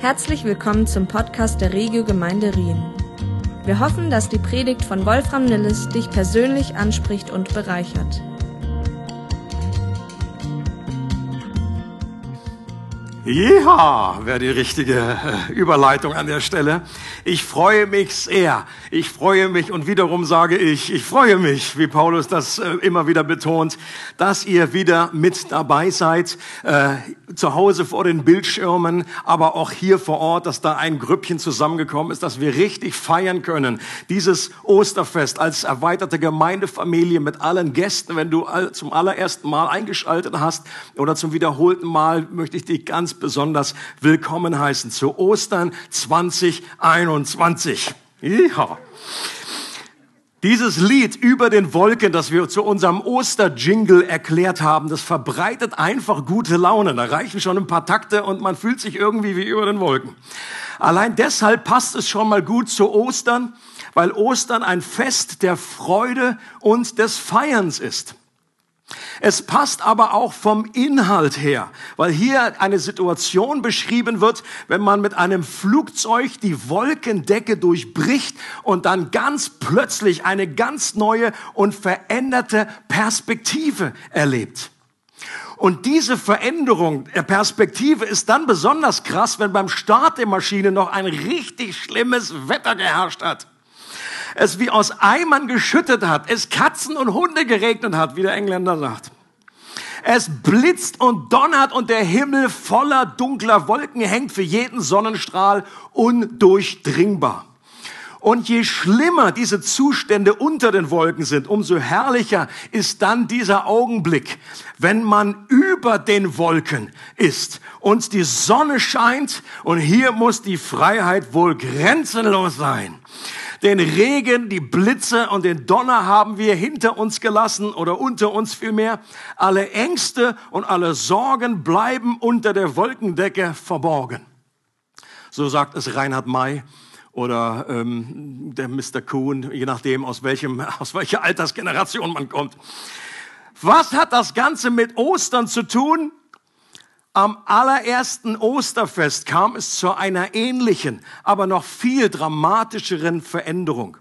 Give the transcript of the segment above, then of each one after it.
Herzlich willkommen zum Podcast der Regio Gemeinde Rien. Wir hoffen, dass die Predigt von Wolfram Nilles dich persönlich anspricht und bereichert. Ja, wäre die richtige äh, Überleitung an der Stelle. Ich freue mich sehr. Ich freue mich und wiederum sage ich, ich freue mich, wie Paulus das äh, immer wieder betont, dass ihr wieder mit dabei seid, äh, zu Hause vor den Bildschirmen, aber auch hier vor Ort, dass da ein Grüppchen zusammengekommen ist, dass wir richtig feiern können. Dieses Osterfest als erweiterte Gemeindefamilie mit allen Gästen, wenn du zum allerersten Mal eingeschaltet hast oder zum wiederholten Mal, möchte ich dich ganz besonders willkommen heißen zu Ostern 2021. Ja. Dieses Lied über den Wolken, das wir zu unserem Osterjingle erklärt haben, das verbreitet einfach gute Laune. Da reichen schon ein paar Takte und man fühlt sich irgendwie wie über den Wolken. Allein deshalb passt es schon mal gut zu Ostern, weil Ostern ein Fest der Freude und des Feierns ist. Es passt aber auch vom Inhalt her, weil hier eine Situation beschrieben wird, wenn man mit einem Flugzeug die Wolkendecke durchbricht und dann ganz plötzlich eine ganz neue und veränderte Perspektive erlebt. Und diese Veränderung der Perspektive ist dann besonders krass, wenn beim Start der Maschine noch ein richtig schlimmes Wetter geherrscht hat es wie aus Eimern geschüttet hat, es Katzen und Hunde geregnet hat, wie der Engländer sagt. Es blitzt und donnert und der Himmel voller dunkler Wolken hängt für jeden Sonnenstrahl undurchdringbar. Und je schlimmer diese Zustände unter den Wolken sind, umso herrlicher ist dann dieser Augenblick, wenn man über den Wolken ist und die Sonne scheint und hier muss die Freiheit wohl grenzenlos sein. Den Regen, die Blitze und den Donner haben wir hinter uns gelassen oder unter uns vielmehr. Alle Ängste und alle Sorgen bleiben unter der Wolkendecke verborgen. So sagt es Reinhard May oder ähm, der Mr. Kuhn, je nachdem, aus, welchem, aus welcher Altersgeneration man kommt. Was hat das Ganze mit Ostern zu tun? Am allerersten Osterfest kam es zu einer ähnlichen, aber noch viel dramatischeren Veränderung,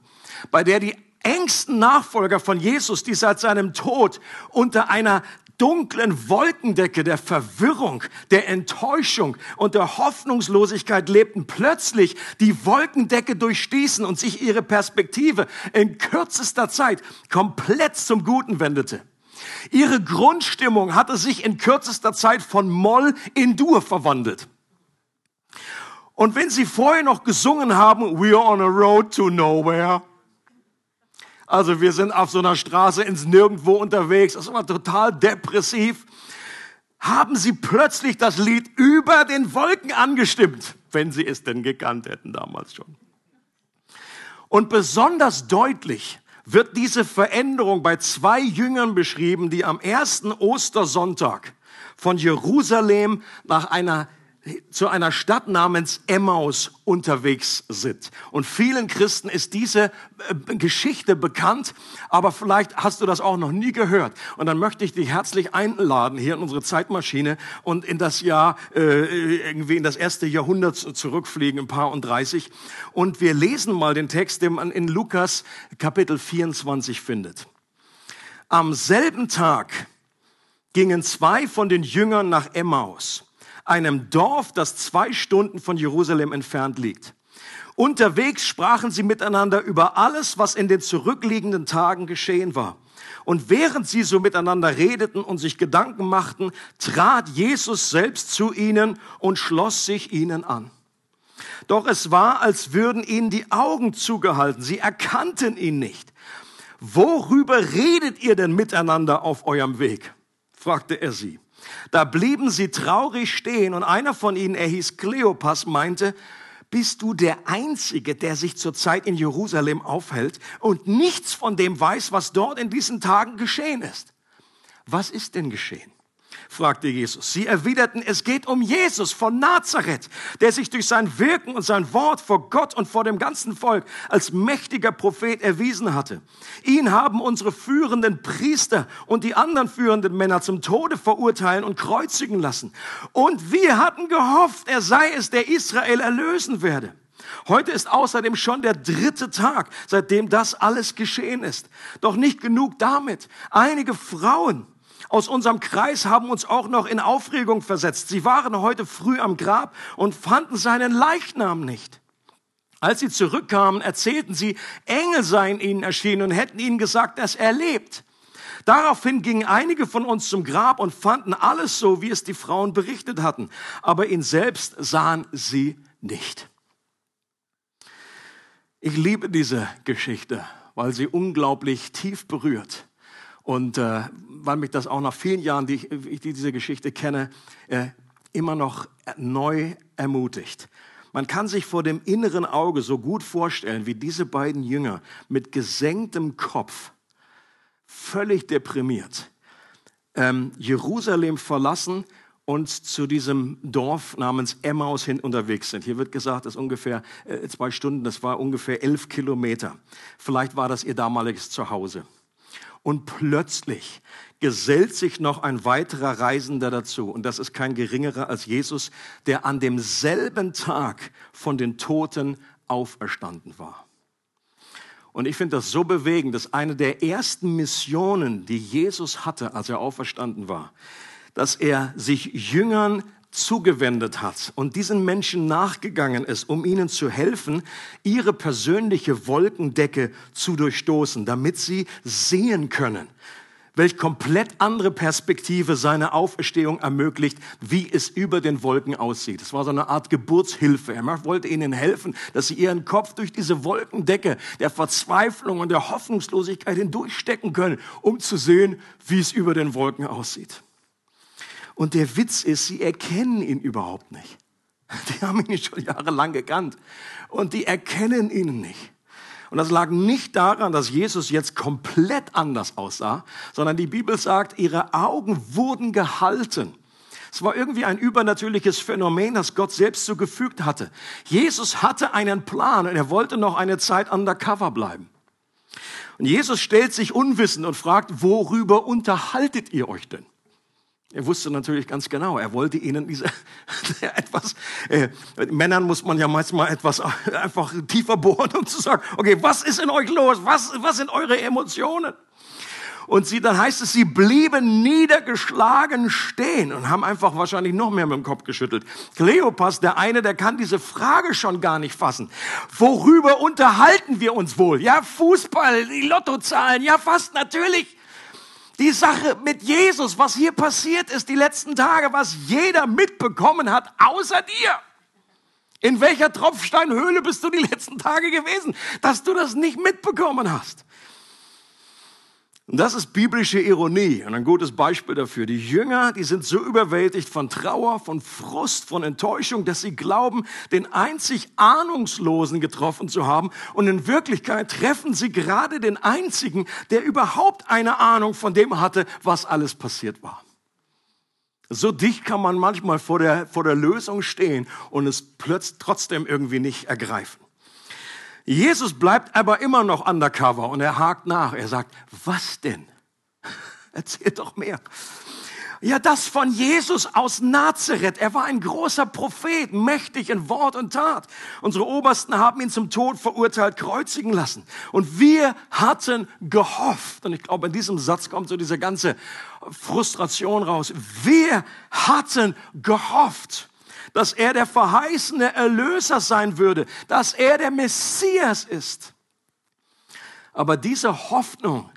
bei der die engsten Nachfolger von Jesus, die seit seinem Tod unter einer dunklen Wolkendecke der Verwirrung, der Enttäuschung und der Hoffnungslosigkeit lebten, plötzlich die Wolkendecke durchstießen und sich ihre Perspektive in kürzester Zeit komplett zum Guten wendete. Ihre Grundstimmung hatte sich in kürzester Zeit von Moll in Dur verwandelt. Und wenn Sie vorher noch gesungen haben, We are on a road to nowhere, also wir sind auf so einer Straße ins Nirgendwo unterwegs, das war total depressiv, haben Sie plötzlich das Lied über den Wolken angestimmt, wenn Sie es denn gekannt hätten damals schon. Und besonders deutlich wird diese Veränderung bei zwei Jüngern beschrieben, die am ersten Ostersonntag von Jerusalem nach einer zu einer Stadt namens Emmaus unterwegs sind. Und vielen Christen ist diese äh, Geschichte bekannt, aber vielleicht hast du das auch noch nie gehört. Und dann möchte ich dich herzlich einladen hier in unsere Zeitmaschine und in das Jahr, äh, irgendwie in das erste Jahrhundert zurückfliegen, ein paar und 30. Und wir lesen mal den Text, den man in Lukas Kapitel 24 findet. Am selben Tag gingen zwei von den Jüngern nach Emmaus einem Dorf, das zwei Stunden von Jerusalem entfernt liegt. Unterwegs sprachen sie miteinander über alles, was in den zurückliegenden Tagen geschehen war. Und während sie so miteinander redeten und sich Gedanken machten, trat Jesus selbst zu ihnen und schloss sich ihnen an. Doch es war, als würden ihnen die Augen zugehalten. Sie erkannten ihn nicht. Worüber redet ihr denn miteinander auf eurem Weg? fragte er sie. Da blieben sie traurig stehen und einer von ihnen, er hieß Kleopas, meinte, bist du der Einzige, der sich zurzeit in Jerusalem aufhält und nichts von dem weiß, was dort in diesen Tagen geschehen ist? Was ist denn geschehen? Fragte Jesus. Sie erwiderten, es geht um Jesus von Nazareth, der sich durch sein Wirken und sein Wort vor Gott und vor dem ganzen Volk als mächtiger Prophet erwiesen hatte. Ihn haben unsere führenden Priester und die anderen führenden Männer zum Tode verurteilen und kreuzigen lassen. Und wir hatten gehofft, er sei es, der Israel erlösen werde. Heute ist außerdem schon der dritte Tag, seitdem das alles geschehen ist. Doch nicht genug damit. Einige Frauen aus unserem Kreis haben uns auch noch in Aufregung versetzt. Sie waren heute früh am Grab und fanden seinen Leichnam nicht. Als sie zurückkamen, erzählten sie, Engel seien ihnen erschienen und hätten ihnen gesagt, dass er lebt. Daraufhin gingen einige von uns zum Grab und fanden alles so, wie es die Frauen berichtet hatten. Aber ihn selbst sahen sie nicht. Ich liebe diese Geschichte, weil sie unglaublich tief berührt. Und äh, weil mich das auch nach vielen Jahren, die ich, ich diese Geschichte kenne, äh, immer noch neu ermutigt. Man kann sich vor dem inneren Auge so gut vorstellen, wie diese beiden Jünger mit gesenktem Kopf, völlig deprimiert, ähm, Jerusalem verlassen und zu diesem Dorf namens Emmaus hin unterwegs sind. Hier wird gesagt, das ungefähr äh, zwei Stunden, das war ungefähr elf Kilometer. Vielleicht war das ihr damaliges Zuhause. Und plötzlich gesellt sich noch ein weiterer Reisender dazu. Und das ist kein geringerer als Jesus, der an demselben Tag von den Toten auferstanden war. Und ich finde das so bewegend, dass eine der ersten Missionen, die Jesus hatte, als er auferstanden war, dass er sich Jüngern zugewendet hat und diesen Menschen nachgegangen ist, um ihnen zu helfen, ihre persönliche Wolkendecke zu durchstoßen, damit sie sehen können, welch komplett andere Perspektive seine Auferstehung ermöglicht, wie es über den Wolken aussieht. Es war so eine Art Geburtshilfe. Er wollte ihnen helfen, dass sie ihren Kopf durch diese Wolkendecke der Verzweiflung und der Hoffnungslosigkeit hindurchstecken können, um zu sehen, wie es über den Wolken aussieht. Und der Witz ist, sie erkennen ihn überhaupt nicht. Die haben ihn schon jahrelang gekannt. Und die erkennen ihn nicht. Und das lag nicht daran, dass Jesus jetzt komplett anders aussah, sondern die Bibel sagt, ihre Augen wurden gehalten. Es war irgendwie ein übernatürliches Phänomen, das Gott selbst so gefügt hatte. Jesus hatte einen Plan und er wollte noch eine Zeit undercover bleiben. Und Jesus stellt sich unwissend und fragt, worüber unterhaltet ihr euch denn? Er wusste natürlich ganz genau, er wollte ihnen diese etwas, äh, Männern muss man ja manchmal etwas einfach tiefer bohren, um zu sagen, okay, was ist in euch los? Was, was sind eure Emotionen? Und sie, dann heißt es, sie blieben niedergeschlagen stehen und haben einfach wahrscheinlich noch mehr mit dem Kopf geschüttelt. Kleopas, der eine, der kann diese Frage schon gar nicht fassen. Worüber unterhalten wir uns wohl? Ja, Fußball, die Lottozahlen, ja, fast natürlich. Die Sache mit Jesus, was hier passiert ist die letzten Tage, was jeder mitbekommen hat, außer dir. In welcher Tropfsteinhöhle bist du die letzten Tage gewesen, dass du das nicht mitbekommen hast? Und das ist biblische Ironie und ein gutes Beispiel dafür. Die Jünger, die sind so überwältigt von Trauer, von Frust, von Enttäuschung, dass sie glauben, den einzig Ahnungslosen getroffen zu haben. Und in Wirklichkeit treffen sie gerade den einzigen, der überhaupt eine Ahnung von dem hatte, was alles passiert war. So dicht kann man manchmal vor der, vor der Lösung stehen und es plötzlich trotzdem irgendwie nicht ergreifen. Jesus bleibt aber immer noch undercover und er hakt nach. Er sagt, was denn? Erzähl doch mehr. Ja, das von Jesus aus Nazareth. Er war ein großer Prophet, mächtig in Wort und Tat. Unsere Obersten haben ihn zum Tod verurteilt, kreuzigen lassen. Und wir hatten gehofft, und ich glaube, in diesem Satz kommt so diese ganze Frustration raus. Wir hatten gehofft dass er der verheißene Erlöser sein würde, dass er der Messias ist. Aber diese Hoffnung,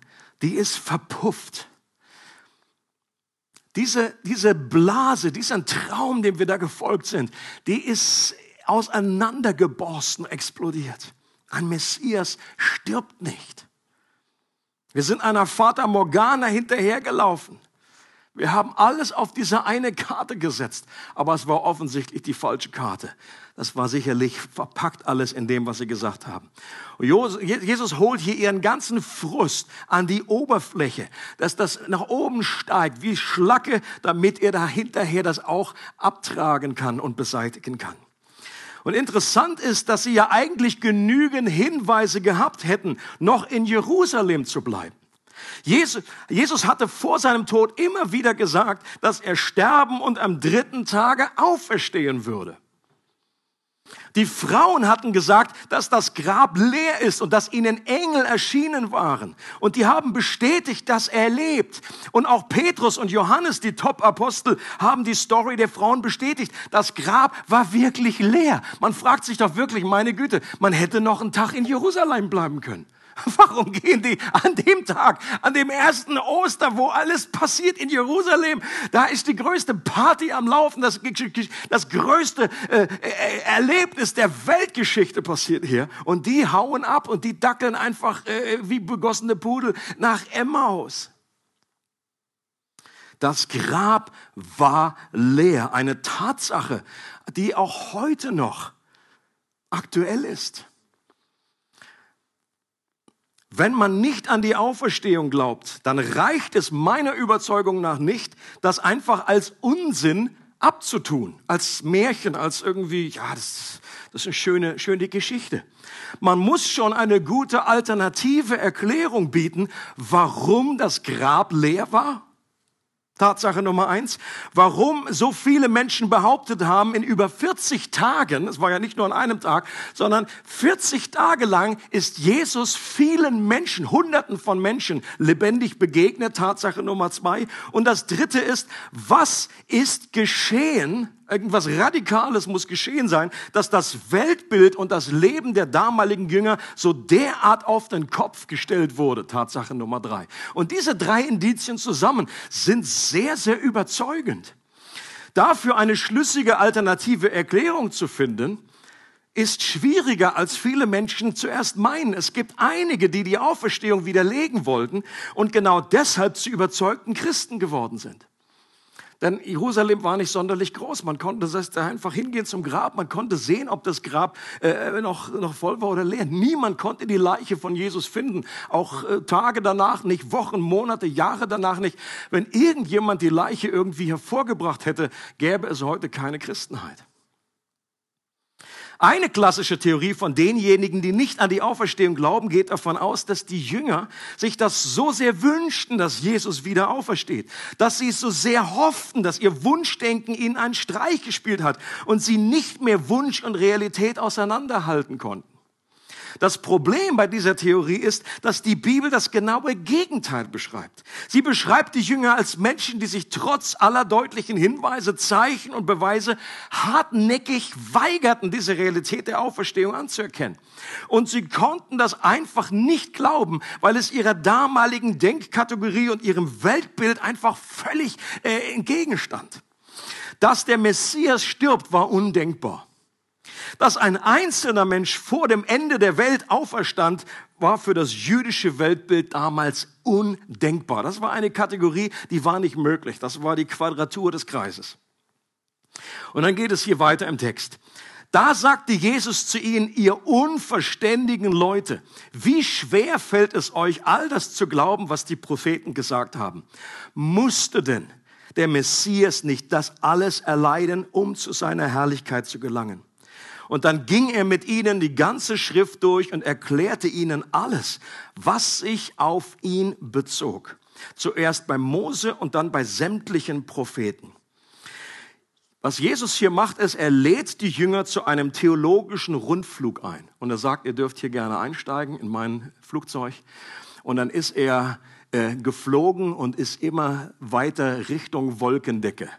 die ist verpufft. Diese, diese Blase, dieser Traum, dem wir da gefolgt sind, die ist auseinandergeborsten, explodiert. Ein Messias stirbt nicht. Wir sind einer Fata Morgana hinterhergelaufen. Wir haben alles auf diese eine Karte gesetzt, aber es war offensichtlich die falsche Karte. Das war sicherlich verpackt alles in dem, was sie gesagt haben. Und Jesus holt hier ihren ganzen Frust an die Oberfläche, dass das nach oben steigt wie Schlacke, damit er da hinterher das auch abtragen kann und beseitigen kann. Und interessant ist, dass sie ja eigentlich genügend Hinweise gehabt hätten, noch in Jerusalem zu bleiben. Jesus, Jesus hatte vor seinem Tod immer wieder gesagt, dass er sterben und am dritten Tage auferstehen würde. Die Frauen hatten gesagt, dass das Grab leer ist und dass ihnen Engel erschienen waren. Und die haben bestätigt, dass er lebt. Und auch Petrus und Johannes, die Top-Apostel, haben die Story der Frauen bestätigt. Das Grab war wirklich leer. Man fragt sich doch wirklich, meine Güte, man hätte noch einen Tag in Jerusalem bleiben können. Warum gehen die an dem Tag, an dem ersten Oster, wo alles passiert in Jerusalem? Da ist die größte Party am Laufen, das, das größte äh, äh, Erlebnis der Weltgeschichte passiert hier. Und die hauen ab und die dackeln einfach äh, wie begossene Pudel nach Emmaus. Das Grab war leer, eine Tatsache, die auch heute noch aktuell ist. Wenn man nicht an die Auferstehung glaubt, dann reicht es meiner Überzeugung nach nicht, das einfach als Unsinn abzutun, als Märchen, als irgendwie, ja, das, das ist eine schöne, schöne Geschichte. Man muss schon eine gute alternative Erklärung bieten, warum das Grab leer war Tatsache Nummer eins, warum so viele Menschen behauptet haben, in über 40 Tagen, es war ja nicht nur an einem Tag, sondern 40 Tage lang ist Jesus vielen Menschen, Hunderten von Menschen lebendig begegnet. Tatsache Nummer zwei. Und das dritte ist, was ist geschehen Irgendwas Radikales muss geschehen sein, dass das Weltbild und das Leben der damaligen Jünger so derart auf den Kopf gestellt wurde. Tatsache Nummer drei. Und diese drei Indizien zusammen sind sehr, sehr überzeugend. Dafür eine schlüssige alternative Erklärung zu finden, ist schwieriger, als viele Menschen zuerst meinen. Es gibt einige, die die Auferstehung widerlegen wollten und genau deshalb zu überzeugten Christen geworden sind. Denn Jerusalem war nicht sonderlich groß. Man konnte da einfach hingehen zum Grab. Man konnte sehen, ob das Grab äh, noch, noch voll war oder leer. Niemand konnte die Leiche von Jesus finden. Auch äh, Tage danach nicht, Wochen, Monate, Jahre danach nicht. Wenn irgendjemand die Leiche irgendwie hervorgebracht hätte, gäbe es heute keine Christenheit. Eine klassische Theorie von denjenigen, die nicht an die Auferstehung glauben, geht davon aus, dass die Jünger sich das so sehr wünschten, dass Jesus wieder aufersteht, dass sie es so sehr hofften, dass ihr Wunschdenken ihnen einen Streich gespielt hat und sie nicht mehr Wunsch und Realität auseinanderhalten konnten. Das Problem bei dieser Theorie ist, dass die Bibel das genaue Gegenteil beschreibt. Sie beschreibt die Jünger als Menschen, die sich trotz aller deutlichen Hinweise, Zeichen und Beweise hartnäckig weigerten, diese Realität der Auferstehung anzuerkennen. Und sie konnten das einfach nicht glauben, weil es ihrer damaligen Denkkategorie und ihrem Weltbild einfach völlig äh, entgegenstand. Dass der Messias stirbt, war undenkbar. Dass ein einzelner Mensch vor dem Ende der Welt auferstand, war für das jüdische Weltbild damals undenkbar. Das war eine Kategorie, die war nicht möglich. Das war die Quadratur des Kreises. Und dann geht es hier weiter im Text. Da sagte Jesus zu ihnen, ihr unverständigen Leute, wie schwer fällt es euch, all das zu glauben, was die Propheten gesagt haben? Musste denn der Messias nicht das alles erleiden, um zu seiner Herrlichkeit zu gelangen? Und dann ging er mit ihnen die ganze Schrift durch und erklärte ihnen alles, was sich auf ihn bezog. Zuerst bei Mose und dann bei sämtlichen Propheten. Was Jesus hier macht, ist, er lädt die Jünger zu einem theologischen Rundflug ein. Und er sagt, ihr dürft hier gerne einsteigen in mein Flugzeug. Und dann ist er äh, geflogen und ist immer weiter Richtung Wolkendecke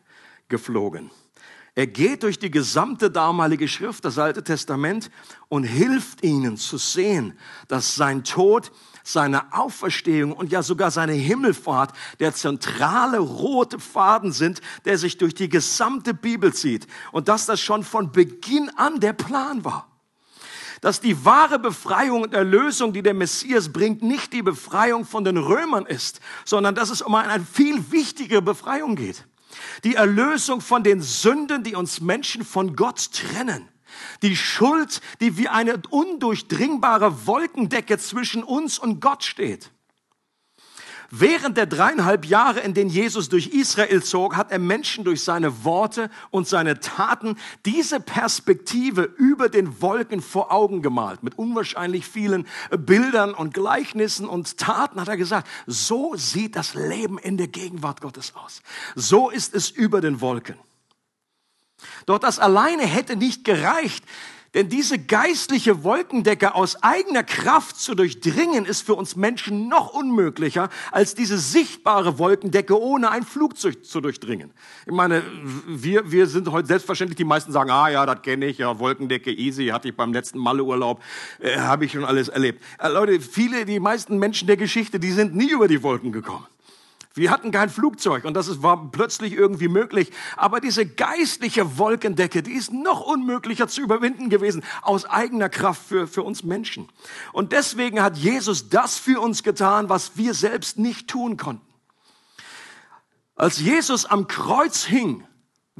geflogen. Er geht durch die gesamte damalige Schrift, das Alte Testament, und hilft ihnen zu sehen, dass sein Tod, seine Auferstehung und ja sogar seine Himmelfahrt der zentrale rote Faden sind, der sich durch die gesamte Bibel zieht und dass das schon von Beginn an der Plan war. dass die wahre Befreiung und Erlösung, die der Messias bringt, nicht die Befreiung von den Römern ist, sondern dass es um eine viel wichtigere Befreiung geht. Die Erlösung von den Sünden, die uns Menschen von Gott trennen. Die Schuld, die wie eine undurchdringbare Wolkendecke zwischen uns und Gott steht. Während der dreieinhalb Jahre, in denen Jesus durch Israel zog, hat er Menschen durch seine Worte und seine Taten diese Perspektive über den Wolken vor Augen gemalt. Mit unwahrscheinlich vielen Bildern und Gleichnissen und Taten hat er gesagt, so sieht das Leben in der Gegenwart Gottes aus. So ist es über den Wolken. Doch das alleine hätte nicht gereicht. Denn diese geistliche Wolkendecke aus eigener Kraft zu durchdringen, ist für uns Menschen noch unmöglicher, als diese sichtbare Wolkendecke ohne ein Flugzeug zu durchdringen. Ich meine, wir, wir sind heute selbstverständlich, die meisten sagen, ah ja, das kenne ich, ja, Wolkendecke, easy, hatte ich beim letzten Malleurlaub, äh, habe ich schon alles erlebt. Äh, Leute, viele, die meisten Menschen der Geschichte, die sind nie über die Wolken gekommen. Wir hatten kein Flugzeug und das war plötzlich irgendwie möglich. Aber diese geistliche Wolkendecke, die ist noch unmöglicher zu überwinden gewesen aus eigener Kraft für, für uns Menschen. Und deswegen hat Jesus das für uns getan, was wir selbst nicht tun konnten. Als Jesus am Kreuz hing,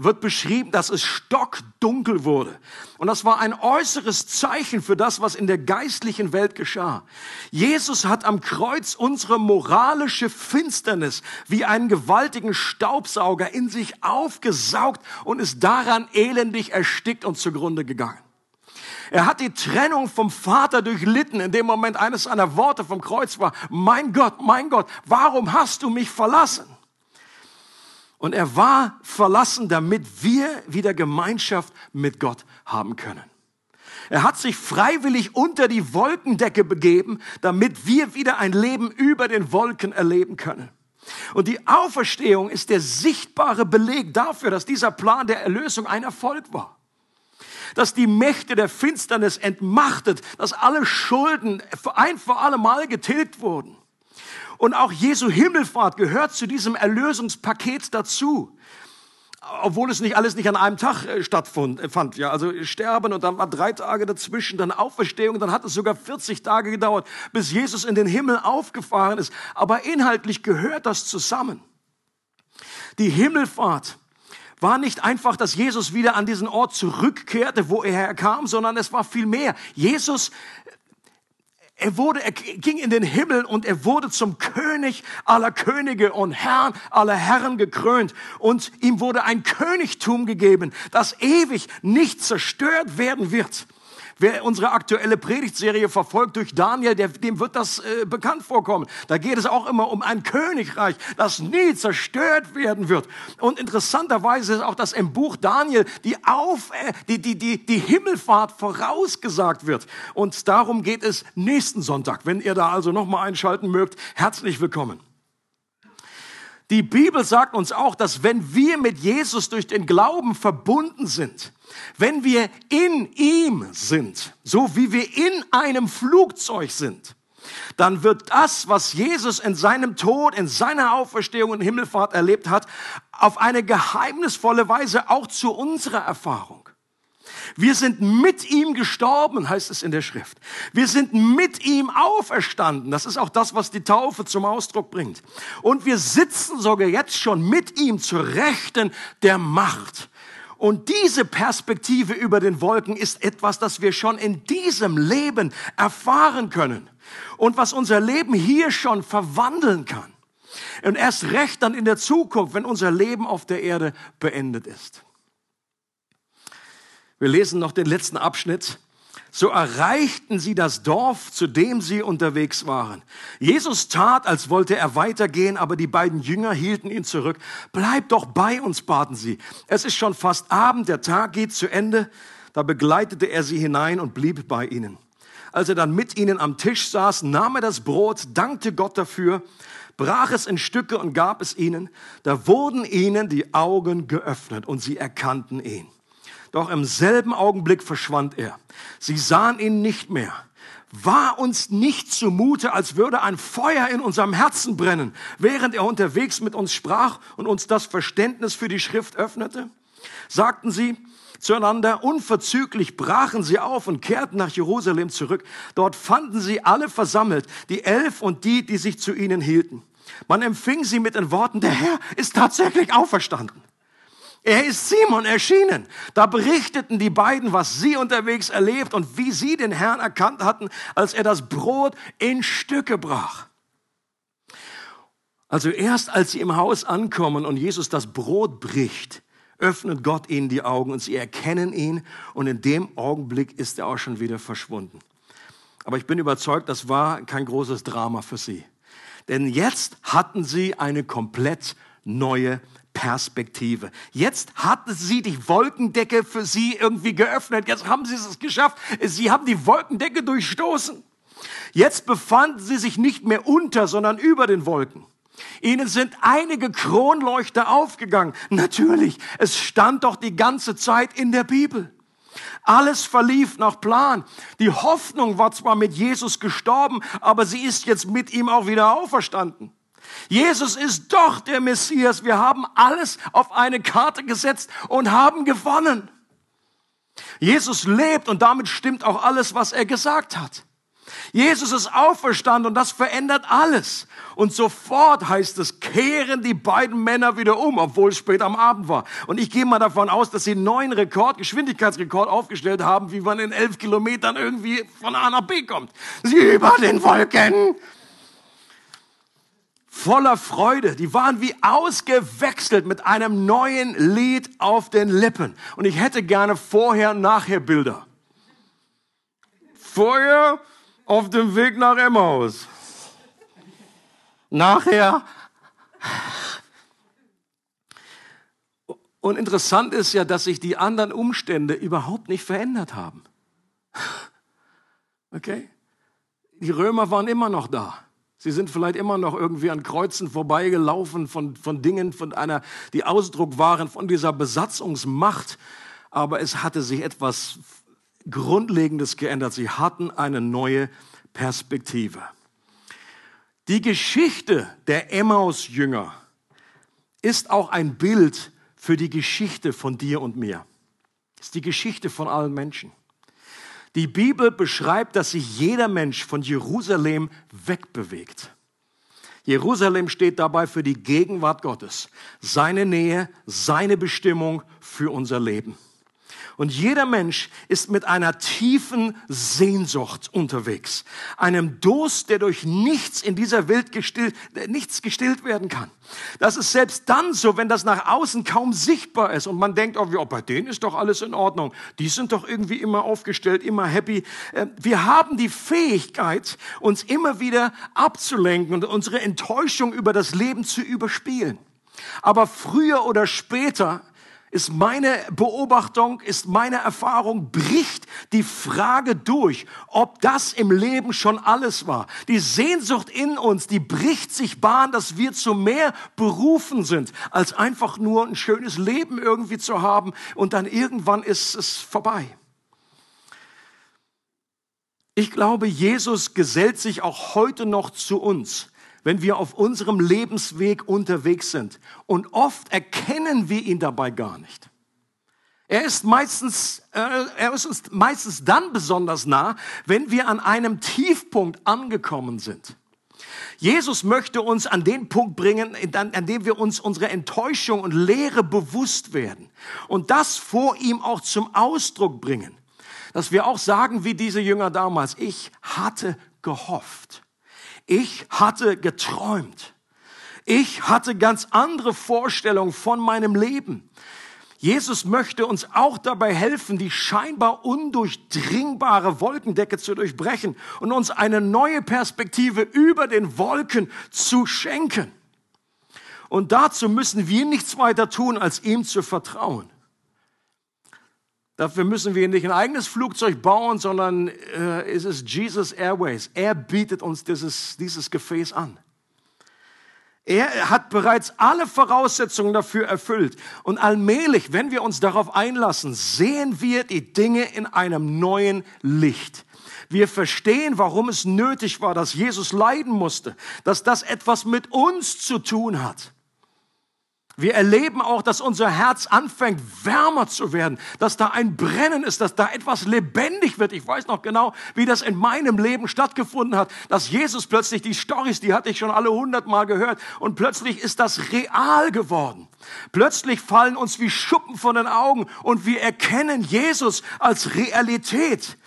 wird beschrieben, dass es stockdunkel wurde. Und das war ein äußeres Zeichen für das, was in der geistlichen Welt geschah. Jesus hat am Kreuz unsere moralische Finsternis wie einen gewaltigen Staubsauger in sich aufgesaugt und ist daran elendig erstickt und zugrunde gegangen. Er hat die Trennung vom Vater durchlitten. In dem Moment eines seiner Worte vom Kreuz war, mein Gott, mein Gott, warum hast du mich verlassen? Und er war verlassen, damit wir wieder Gemeinschaft mit Gott haben können. Er hat sich freiwillig unter die Wolkendecke begeben, damit wir wieder ein Leben über den Wolken erleben können. Und die Auferstehung ist der sichtbare Beleg dafür, dass dieser Plan der Erlösung ein Erfolg war. Dass die Mächte der Finsternis entmachtet, dass alle Schulden ein für alle Mal getilgt wurden. Und auch Jesu Himmelfahrt gehört zu diesem Erlösungspaket dazu. Obwohl es nicht alles nicht an einem Tag äh, stattfand. Äh, ja, also Sterben und dann war drei Tage dazwischen, dann Auferstehung, dann hat es sogar 40 Tage gedauert, bis Jesus in den Himmel aufgefahren ist. Aber inhaltlich gehört das zusammen. Die Himmelfahrt war nicht einfach, dass Jesus wieder an diesen Ort zurückkehrte, wo er herkam, sondern es war viel mehr. Jesus er wurde, er ging in den Himmel und er wurde zum König aller Könige und Herrn aller Herren gekrönt. Und ihm wurde ein Königtum gegeben, das ewig nicht zerstört werden wird. Wer unsere aktuelle Predigtserie verfolgt durch Daniel, der, dem wird das äh, bekannt vorkommen. Da geht es auch immer um ein Königreich, das nie zerstört werden wird. Und interessanterweise ist auch, dass im Buch Daniel die, Auf, äh, die, die, die, die Himmelfahrt vorausgesagt wird. Und darum geht es nächsten Sonntag. Wenn ihr da also nochmal einschalten mögt, herzlich willkommen. Die Bibel sagt uns auch, dass wenn wir mit Jesus durch den Glauben verbunden sind, wenn wir in ihm sind, so wie wir in einem Flugzeug sind, dann wird das, was Jesus in seinem Tod, in seiner Auferstehung und Himmelfahrt erlebt hat, auf eine geheimnisvolle Weise auch zu unserer Erfahrung. Wir sind mit ihm gestorben, heißt es in der Schrift. Wir sind mit ihm auferstanden. Das ist auch das, was die Taufe zum Ausdruck bringt. Und wir sitzen sogar jetzt schon mit ihm zur Rechten der Macht. Und diese Perspektive über den Wolken ist etwas, das wir schon in diesem Leben erfahren können und was unser Leben hier schon verwandeln kann. Und erst recht dann in der Zukunft, wenn unser Leben auf der Erde beendet ist. Wir lesen noch den letzten Abschnitt. So erreichten sie das Dorf, zu dem sie unterwegs waren. Jesus tat, als wollte er weitergehen, aber die beiden Jünger hielten ihn zurück. Bleib doch bei uns, baten sie. Es ist schon fast Abend, der Tag geht zu Ende. Da begleitete er sie hinein und blieb bei ihnen. Als er dann mit ihnen am Tisch saß, nahm er das Brot, dankte Gott dafür, brach es in Stücke und gab es ihnen. Da wurden ihnen die Augen geöffnet und sie erkannten ihn. Doch im selben Augenblick verschwand er. Sie sahen ihn nicht mehr. War uns nicht zumute, als würde ein Feuer in unserem Herzen brennen, während er unterwegs mit uns sprach und uns das Verständnis für die Schrift öffnete? sagten sie zueinander, unverzüglich brachen sie auf und kehrten nach Jerusalem zurück. Dort fanden sie alle versammelt, die Elf und die, die sich zu ihnen hielten. Man empfing sie mit den Worten, der Herr ist tatsächlich auferstanden. Er ist Simon erschienen. Da berichteten die beiden, was sie unterwegs erlebt und wie sie den Herrn erkannt hatten, als er das Brot in Stücke brach. Also erst als sie im Haus ankommen und Jesus das Brot bricht, öffnet Gott ihnen die Augen und sie erkennen ihn und in dem Augenblick ist er auch schon wieder verschwunden. Aber ich bin überzeugt, das war kein großes Drama für sie. Denn jetzt hatten sie eine komplett neue Perspektive. Jetzt hatten sie die Wolkendecke für sie irgendwie geöffnet. Jetzt haben sie es geschafft. Sie haben die Wolkendecke durchstoßen. Jetzt befanden sie sich nicht mehr unter, sondern über den Wolken. Ihnen sind einige Kronleuchter aufgegangen. Natürlich, es stand doch die ganze Zeit in der Bibel. Alles verlief nach Plan. Die Hoffnung war zwar mit Jesus gestorben, aber sie ist jetzt mit ihm auch wieder auferstanden. Jesus ist doch der Messias. Wir haben alles auf eine Karte gesetzt und haben gewonnen. Jesus lebt und damit stimmt auch alles, was er gesagt hat. Jesus ist auferstanden und das verändert alles. Und sofort heißt es, kehren die beiden Männer wieder um, obwohl es spät am Abend war. Und ich gehe mal davon aus, dass sie einen neuen Rekord, Geschwindigkeitsrekord aufgestellt haben, wie man in elf Kilometern irgendwie von A nach B kommt. Sie über den Wolken. Voller Freude. Die waren wie ausgewechselt mit einem neuen Lied auf den Lippen. Und ich hätte gerne vorher, nachher Bilder. Vorher auf dem Weg nach Emmaus. Nachher. Und interessant ist ja, dass sich die anderen Umstände überhaupt nicht verändert haben. Okay? Die Römer waren immer noch da. Sie sind vielleicht immer noch irgendwie an Kreuzen vorbeigelaufen von, von Dingen, von einer, die Ausdruck waren von dieser Besatzungsmacht. Aber es hatte sich etwas Grundlegendes geändert. Sie hatten eine neue Perspektive. Die Geschichte der Emmaus-Jünger ist auch ein Bild für die Geschichte von dir und mir. Ist die Geschichte von allen Menschen. Die Bibel beschreibt, dass sich jeder Mensch von Jerusalem wegbewegt. Jerusalem steht dabei für die Gegenwart Gottes, seine Nähe, seine Bestimmung für unser Leben. Und jeder Mensch ist mit einer tiefen Sehnsucht unterwegs. Einem Durst, der durch nichts in dieser Welt gestillt, nichts gestillt werden kann. Das ist selbst dann so, wenn das nach außen kaum sichtbar ist und man denkt, oh, oh, bei denen ist doch alles in Ordnung. Die sind doch irgendwie immer aufgestellt, immer happy. Äh, wir haben die Fähigkeit, uns immer wieder abzulenken und unsere Enttäuschung über das Leben zu überspielen. Aber früher oder später ist meine Beobachtung, ist meine Erfahrung, bricht die Frage durch, ob das im Leben schon alles war. Die Sehnsucht in uns, die bricht sich Bahn, dass wir zu mehr berufen sind, als einfach nur ein schönes Leben irgendwie zu haben und dann irgendwann ist es vorbei. Ich glaube, Jesus gesellt sich auch heute noch zu uns wenn wir auf unserem Lebensweg unterwegs sind. Und oft erkennen wir ihn dabei gar nicht. Er ist meistens, äh, er ist uns meistens dann besonders nah, wenn wir an einem Tiefpunkt angekommen sind. Jesus möchte uns an den Punkt bringen, an dem wir uns unsere Enttäuschung und Leere bewusst werden und das vor ihm auch zum Ausdruck bringen. Dass wir auch sagen, wie diese Jünger damals, ich hatte gehofft. Ich hatte geträumt. Ich hatte ganz andere Vorstellungen von meinem Leben. Jesus möchte uns auch dabei helfen, die scheinbar undurchdringbare Wolkendecke zu durchbrechen und uns eine neue Perspektive über den Wolken zu schenken. Und dazu müssen wir nichts weiter tun, als ihm zu vertrauen. Dafür müssen wir nicht ein eigenes Flugzeug bauen, sondern äh, es ist Jesus Airways. Er bietet uns dieses, dieses Gefäß an. Er hat bereits alle Voraussetzungen dafür erfüllt. Und allmählich, wenn wir uns darauf einlassen, sehen wir die Dinge in einem neuen Licht. Wir verstehen, warum es nötig war, dass Jesus leiden musste, dass das etwas mit uns zu tun hat. Wir erleben auch, dass unser Herz anfängt, wärmer zu werden, dass da ein Brennen ist, dass da etwas lebendig wird. Ich weiß noch genau, wie das in meinem Leben stattgefunden hat, dass Jesus plötzlich, die Stories, die hatte ich schon alle hundertmal gehört, und plötzlich ist das real geworden. Plötzlich fallen uns wie Schuppen von den Augen und wir erkennen Jesus als Realität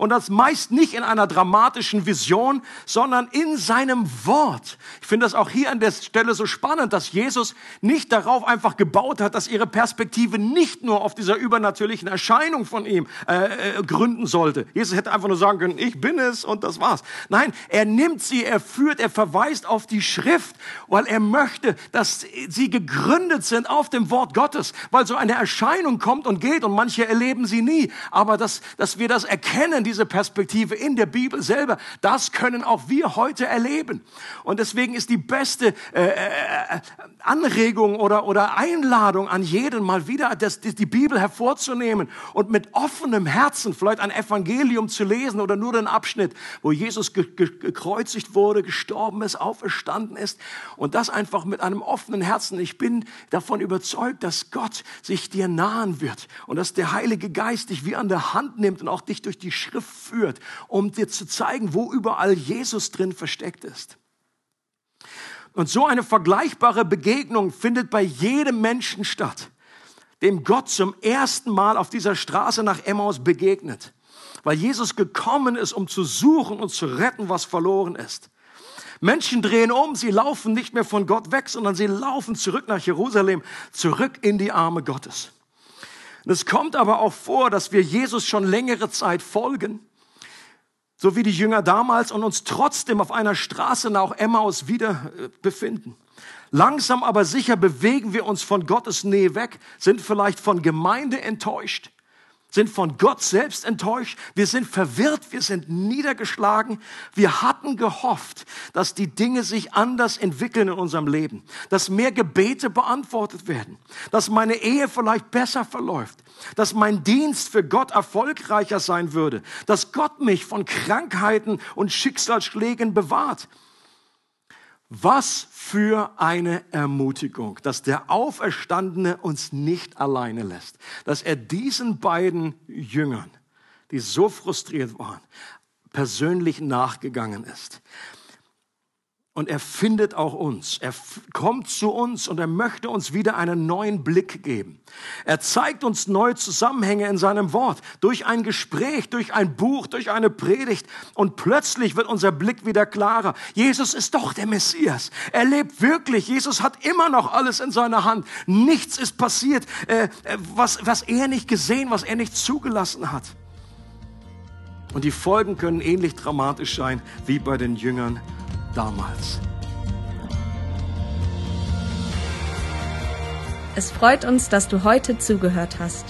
und das meist nicht in einer dramatischen Vision, sondern in seinem Wort. Ich finde das auch hier an der Stelle so spannend, dass Jesus nicht darauf einfach gebaut hat, dass ihre Perspektive nicht nur auf dieser übernatürlichen Erscheinung von ihm äh, äh, gründen sollte. Jesus hätte einfach nur sagen können, ich bin es und das war's. Nein, er nimmt sie, er führt, er verweist auf die Schrift, weil er möchte, dass sie gegründet sind auf dem Wort Gottes, weil so eine Erscheinung kommt und geht und manche erleben sie nie. Aber dass, dass wir das erkennen, diese Perspektive in der Bibel selber, das können auch wir heute erleben. Und deswegen ist die beste äh, äh, Anregung oder, oder Einladung an jeden mal wieder, das, die Bibel hervorzunehmen und mit offenem Herzen vielleicht ein Evangelium zu lesen oder nur den Abschnitt, wo Jesus ge ge gekreuzigt wurde, gestorben ist, auferstanden ist und das einfach mit einem offenen Herzen. Ich bin davon überzeugt, dass Gott sich dir nahen wird und dass der Heilige Geist dich wie an der Hand nimmt und auch dich durch die Schrift führt, um dir zu zeigen, wo überall Jesus drin versteckt ist. Und so eine vergleichbare Begegnung findet bei jedem Menschen statt, dem Gott zum ersten Mal auf dieser Straße nach Emmaus begegnet, weil Jesus gekommen ist, um zu suchen und zu retten, was verloren ist. Menschen drehen um, sie laufen nicht mehr von Gott weg, sondern sie laufen zurück nach Jerusalem, zurück in die Arme Gottes. Es kommt aber auch vor, dass wir Jesus schon längere Zeit folgen so wie die Jünger damals und uns trotzdem auf einer Straße nach Emmaus wieder äh, befinden. Langsam aber sicher bewegen wir uns von Gottes Nähe weg, sind vielleicht von Gemeinde enttäuscht, sind von Gott selbst enttäuscht, wir sind verwirrt, wir sind niedergeschlagen. Wir hatten gehofft, dass die Dinge sich anders entwickeln in unserem Leben, dass mehr Gebete beantwortet werden, dass meine Ehe vielleicht besser verläuft, dass mein Dienst für Gott erfolgreicher sein würde, dass Gott mich von Krankheiten und Schicksalsschlägen bewahrt. Was für eine Ermutigung, dass der Auferstandene uns nicht alleine lässt, dass er diesen beiden Jüngern, die so frustriert waren, persönlich nachgegangen ist. Und er findet auch uns. Er kommt zu uns und er möchte uns wieder einen neuen Blick geben. Er zeigt uns neue Zusammenhänge in seinem Wort. Durch ein Gespräch, durch ein Buch, durch eine Predigt. Und plötzlich wird unser Blick wieder klarer. Jesus ist doch der Messias. Er lebt wirklich. Jesus hat immer noch alles in seiner Hand. Nichts ist passiert, äh, äh was, was er nicht gesehen, was er nicht zugelassen hat. Und die Folgen können ähnlich dramatisch sein wie bei den Jüngern damals. Es freut uns, dass du heute zugehört hast.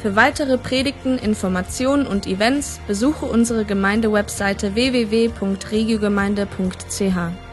Für weitere Predigten, Informationen und Events besuche unsere Gemeindewebseite www.regiogemeinde.ch.